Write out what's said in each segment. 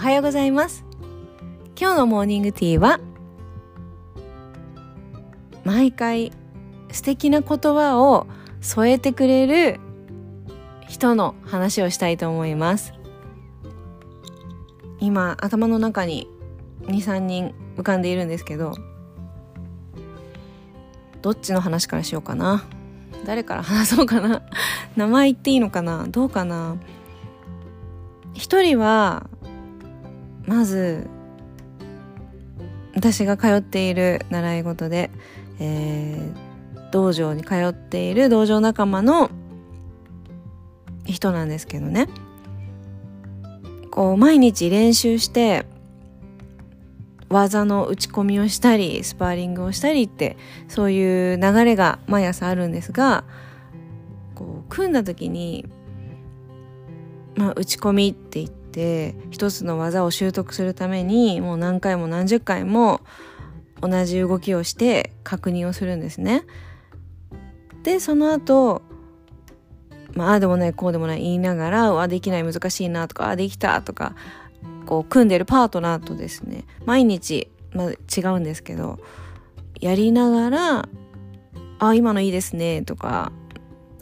はようございます。今日のモーニングティーは毎回素敵な言葉を添えてくれる人の話をしたいと思います。今頭の中に23人浮かんでいるんですけどどっちの話からしようかな？誰から話そうかな？名前言っていいのかな？どうかな？一人はまず私が通っている習い事で、えー、道場に通っている道場仲間の人なんですけどね。こう毎日練習して技の打ち込みをしたりスパーリングをしたりってそういう流れが毎朝あるんですがこう組んだ時に、まあ、打ち込みって言って一つの技を習得するためにもう何回も何十回も同じ動きをして確認をするんですね。でその後まあ、あでもないこうでもない言いながら、あできない難しいなとか、あできたとか、こう組んでるパートナーとですね、毎日、まあ、違うんですけど、やりながら、あ、今のいいですねとか、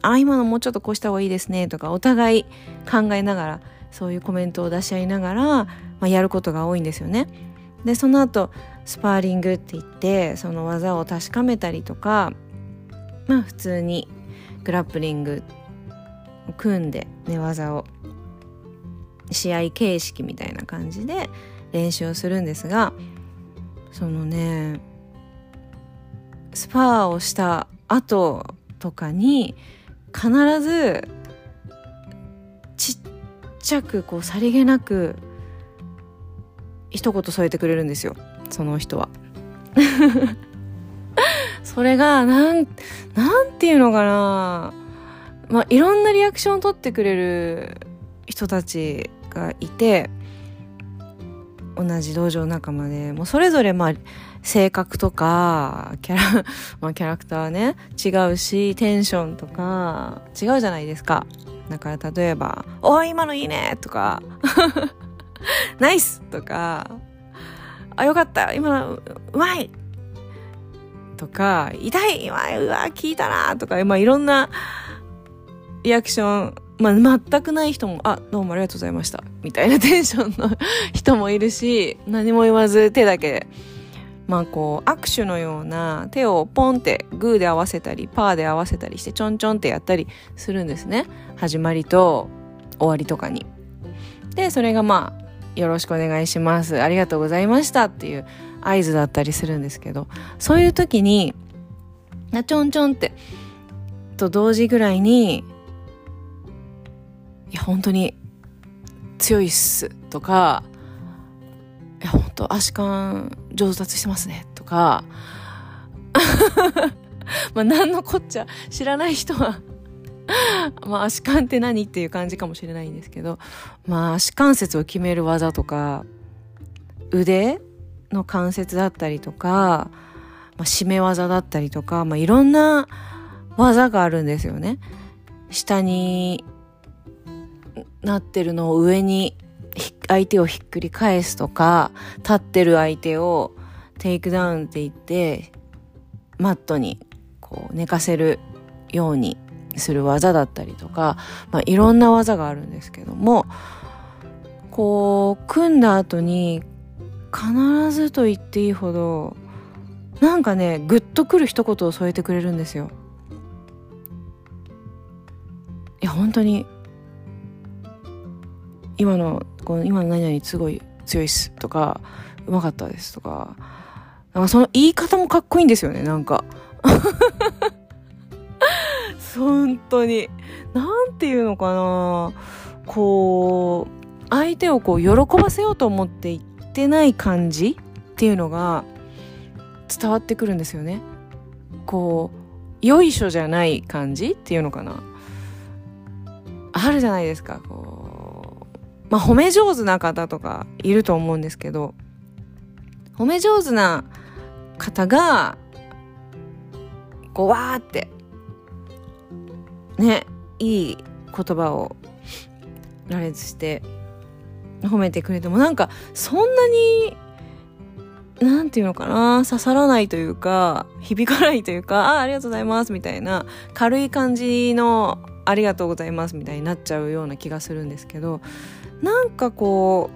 あ、今のもうちょっとこうした方がいいですねとか、お互い考えながら、そういうコメントを出し合いながら、まあ、やることが多いんですよね。で、その後、スパーリングって言って、その技を確かめたりとか、まあ普通にグラップリング組んで寝技を試合形式みたいな感じで練習をするんですがそのねスパーをした後とかに必ずちゃくこうさりげなく一言添えてくれるんですよその人は。それがなんなんていうのかなまあ、いろんなリアクションを取ってくれる人たちがいて同じ道場仲間でもうそれぞれまあ性格とかキャラ、まあ、キャラクターね違うしテンションとか違うじゃないですかだから例えば「おい今のいいね」とか「ナイス!」とか「あよかった今のうまい!」とか「痛い今うわ聞いたな」とか、まあ、いろんなリアクション、まあ、全くない人も、あ、どうもありがとうございました。みたいなテンションの人もいるし、何も言わず手だけ、まあこう、握手のような手をポンってグーで合わせたり、パーで合わせたりして、ちょんちょんってやったりするんですね。始まりと終わりとかに。で、それがまあ、よろしくお願いします。ありがとうございましたっていう合図だったりするんですけど、そういう時に、ちょんちょんって、と同時ぐらいに、いや本当に強いっすとかいや本当？足感上達してますねとか。まあ何のこっちゃ知らない人は。まあ足感って何っていう感じかもしれないんですけど。まあ足関節を決める技とか腕の関節だったりとか、まあ、締め技だったりとか、まあ、いろんな技があるんですよね。下になってるのを上に相手をひっくり返すとか、立ってる相手をテイクダウンって言って、マットにこう寝かせるようにする技だったりとか、まあ、いろんな技があるんですけども、こう、組んだ後に必ずと言っていいほど、なんかね、ぐっとくる一言を添えてくれるんですよ。いや、本当に今のこの今の何々すごい強いっすとかうまかったですとかなんかその言い方もかっこいいんですよねなんか。本当に。なんていうのかな。こう相手をこう喜ばせようと思って言ってない感じっていうのが伝わってくるんですよね。こうよいしょじゃない感じっていうのかな。あるじゃないですかこまあ、褒め上手な方とかいると思うんですけど、褒め上手な方が、こう、わーって、ね、いい言葉を羅列して褒めてくれてもなんかそんなになんていうのかな刺さらないというか響かないというかああありがとうございますみたいな軽い感じのありがとうございますみたいになっちゃうような気がするんですけどなんかこ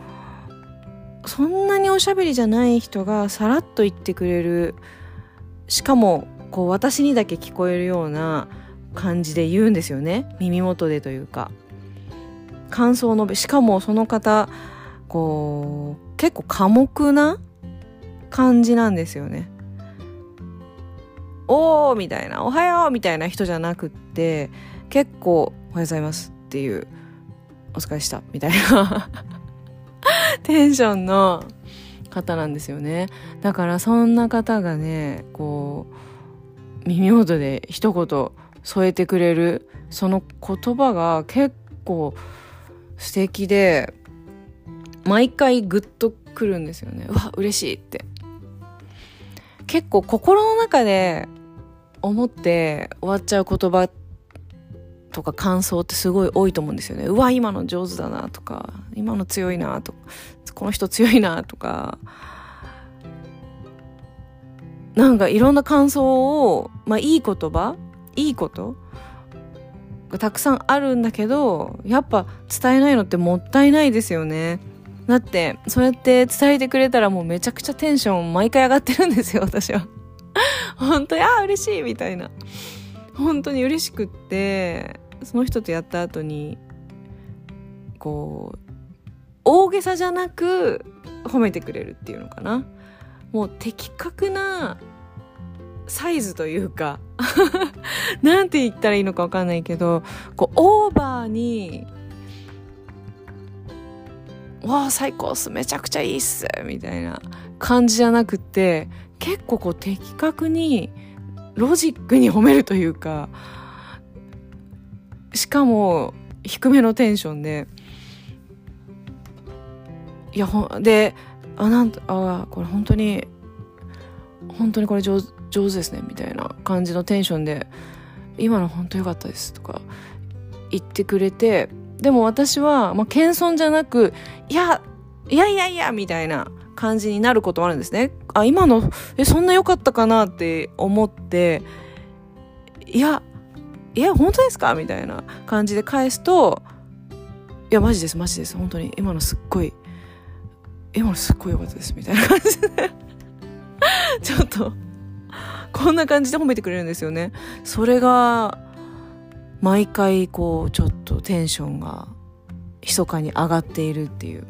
うそんなにおしゃべりじゃない人がさらっと言ってくれる。しかもこう私にだけ聞こえるような感じで言うんですよね。耳元でというか。感想を述べしかもその方こう結構寡黙な感じなんですよね。おーみたいなおはようみたいな人じゃなくって結構おはようございますっていう。お疲れしたみたいな。テンションの方なんですよね。だからそんな方がねこう耳元で一言添えてくれるその言葉が結構素敵で毎回グッとくるんですよね。うわ嬉しいって。結構心の中で思って終わっちゃう言葉ってとか感想ってすごい多いと思うんですよね。うわ今の上手だなとか今の強いなとかこの人強いなとか。なんかいろんな感想をまあいい言葉いいことがたくさんあるんだけどやっぱ伝えないのってもったいないですよね。だってそうやって伝えてくれたらもうめちゃくちゃテンション毎回上がってるんですよ 私は。本当にああ嬉しいみたいな。本当に嬉しくって。その人とやった後にこう大げさじゃなく褒めてくれるっていうのかな。もう的確なサイズというか なんて言ったらいいのか分かんないけどこうオーバーに「わあ最高っすめちゃくちゃいいっす」みたいな感じじゃなくて結構こう的確にロジックに褒めるというかしかも低めのテンションで。いやほであなんとあこれ本当に本当にこれ上手上手ですねみたいな感じのテンションで今の本当良かったですとか言ってくれてでも私は、まあ、謙遜じゃなくいやいやいやいやみたいな感じになることもあるんですね。あ今のえそんな良かったかなって思っていやいや本当ですか？みたいな感じで返すといやマジですマジです。本当に。今のすっごい今のすっごい良かったです。みたいな感じで。ちょっとこんな感じで褒めてくれるんですよね。それが毎回こうちょっとテンションが密かに上がっているっていう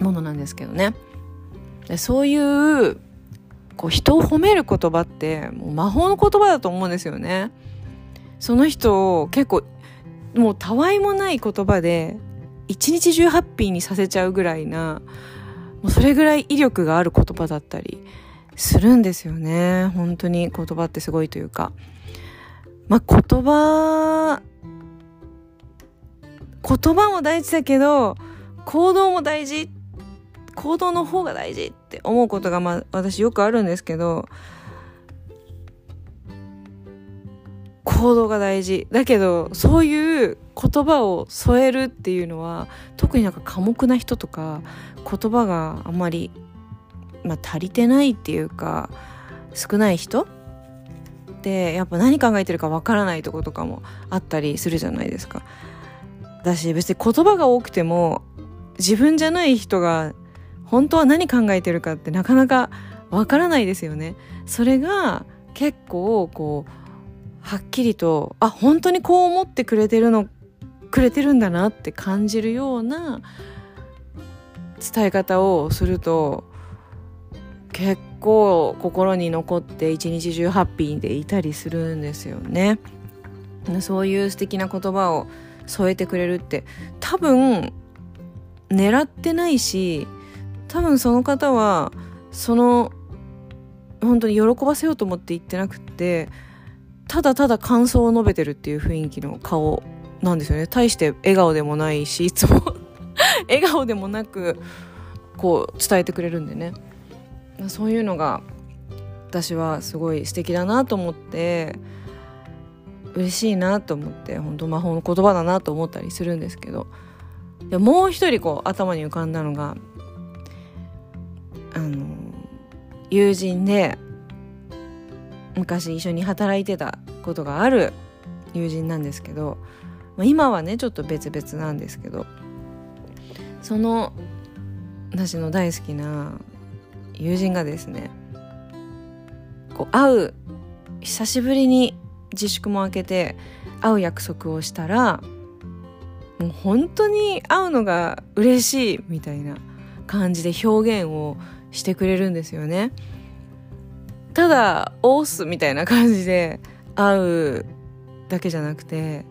ものなんですけどね。でそういうこう人を褒める言葉ってもう魔法の言葉だと思うんですよね。その人を結構もうたわいもない言葉で一日中ハッピーにさせちゃうぐらいなもうそれぐらい威力がある言葉だったりするんですよね。本当に言葉ってすごいというか。まあ言葉言葉も大事だけど行動も大事。行動の方が大事って思うことがまあ私よくあるんですけど行動が大事だけどそういう言葉を添えるっていうのは特になんか寡黙な人とか言葉があんまりまあ、足りてないっていうか少ない人ってやっぱ何考えてるかわからないとことかもあったりするじゃないですか。だし別に言葉が多くても自分じゃない人が本当は何考えてるかってなかなかわからないですよね。それが結構こうはっきりとあ本当にこう思ってくれてるのくれてるんだなって感じるような伝え方をすると結構心に残って一日中ハッピーでいたりするんですよね。そういう素敵な言葉を添えてくれるって多分狙ってないし多分その方はその本当に喜ばせようと思って言ってなくってただただ感想を述べてるっていう雰囲気の顔なんですよね。大して笑顔でもないしいつも 笑顔でもなくこう伝えてくれるんでね。そういうのが私はすごい素敵だなと思って嬉しいなと思って本当魔法の言葉だなと思ったりするんですけど。でもう一人こう頭に浮かんだのがあの友人で昔一緒に働いてたことがある友人なんですけど、まあ、今はねちょっと別々なんですけどその私の大好きな友人がですねこう会う久しぶりに自粛も明けて会う約束をしたらもう本当に会うのが嬉しいみたいな感じで表現をしてくれるんですよね。ただ「オース」みたいな感じで会うだけじゃなくて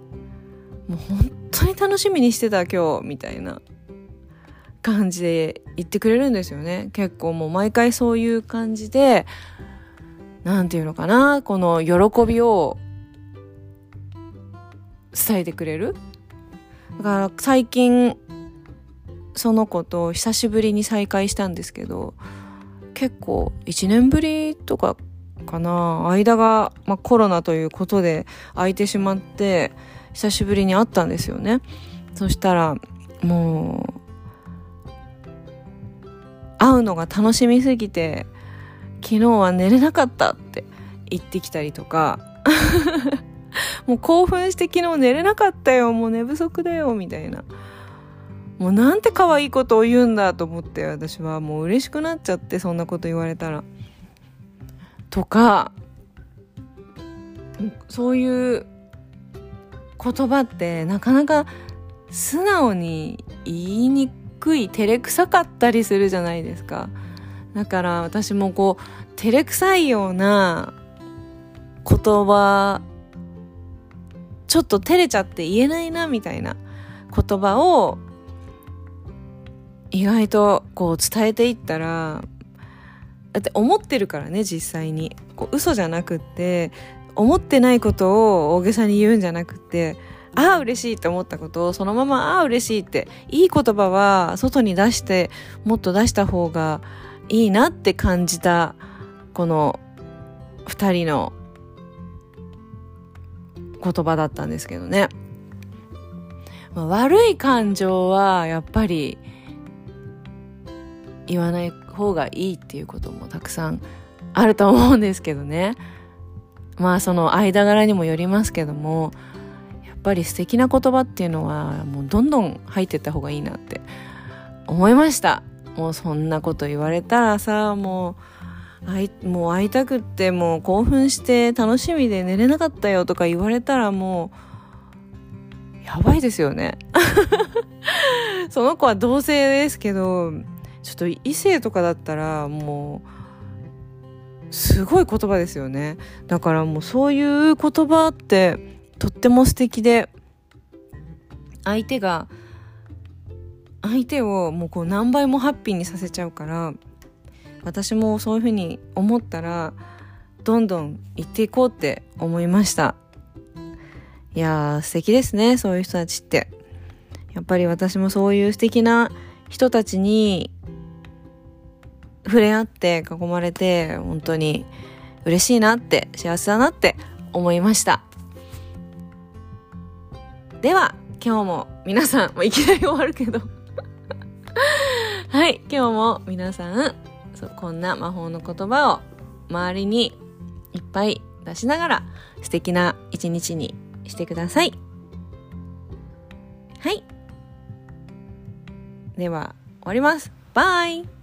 もう本当に楽しみにしてた今日みたいな感じで言ってくれるんですよね。結構もう毎回そういう感じで何て言うのかなこの喜びを伝えてくれる。だから最近その子と久しぶりに再会したんですけど結構1年ぶりとかかな。間が、まあ、コロナということで空いてしまって久しぶりに会ったんですよね。そしたらもう会うのが楽しみすぎて昨日は寝れなかったって言ってきたりとか。もう興奮して昨日寝れなかったよもう寝不足だよみたいな。もうなんて可愛いことを言うんだと思って私はもう嬉しくなっちゃってそんなこと言われたら。とかそういう言葉ってなかなか素直に言いにくい照れくさかったりするじゃないですかだから私もこう照れくさいような言葉ちょっと照れちゃって言えないなみたいな言葉を意外とこう伝えていったらだって思ってるからね実際に。こう嘘じゃなくって思ってないことを大げさに言うんじゃなくってああ嬉しいって思ったことをそのままああ嬉しいっていい言葉は外に出してもっと出した方がいいなって感じたこの2人の言葉だったんですけどね、まあ、悪い感情はやっぱり言わない方がいいっていうこともたくさんあると思うんですけどね。まあその間柄にもよりますけどもやっぱり素敵な言葉っていうのはもうどんどん入ってった方がいいなって思いました。もうそんなこと言われたらさもう会いもう会いたくってもう興奮して楽しみで寝れなかったよとか言われたらもうやばいですよね。その子は同性ですけどちょっと異性とかだったらもうすごい言葉ですよね。だからもうそういう言葉ってとっても素敵で相手が相手をもうこう何倍もハッピーにさせちゃうから私もそういうふうに思ったらどんどん言っていこうって思いました。いやー素敵ですねそういう人たちって。やっぱり私もそういう素敵な人たちに触れ合って囲まれて本当に嬉しいなって幸せだなって思いました。では今日も皆さん、もういきなり終わるけど。はい今日も皆さんそうこんな魔法の言葉を周りにいっぱい出しながら素敵な一日にしてください。はい。では終わります。バイ。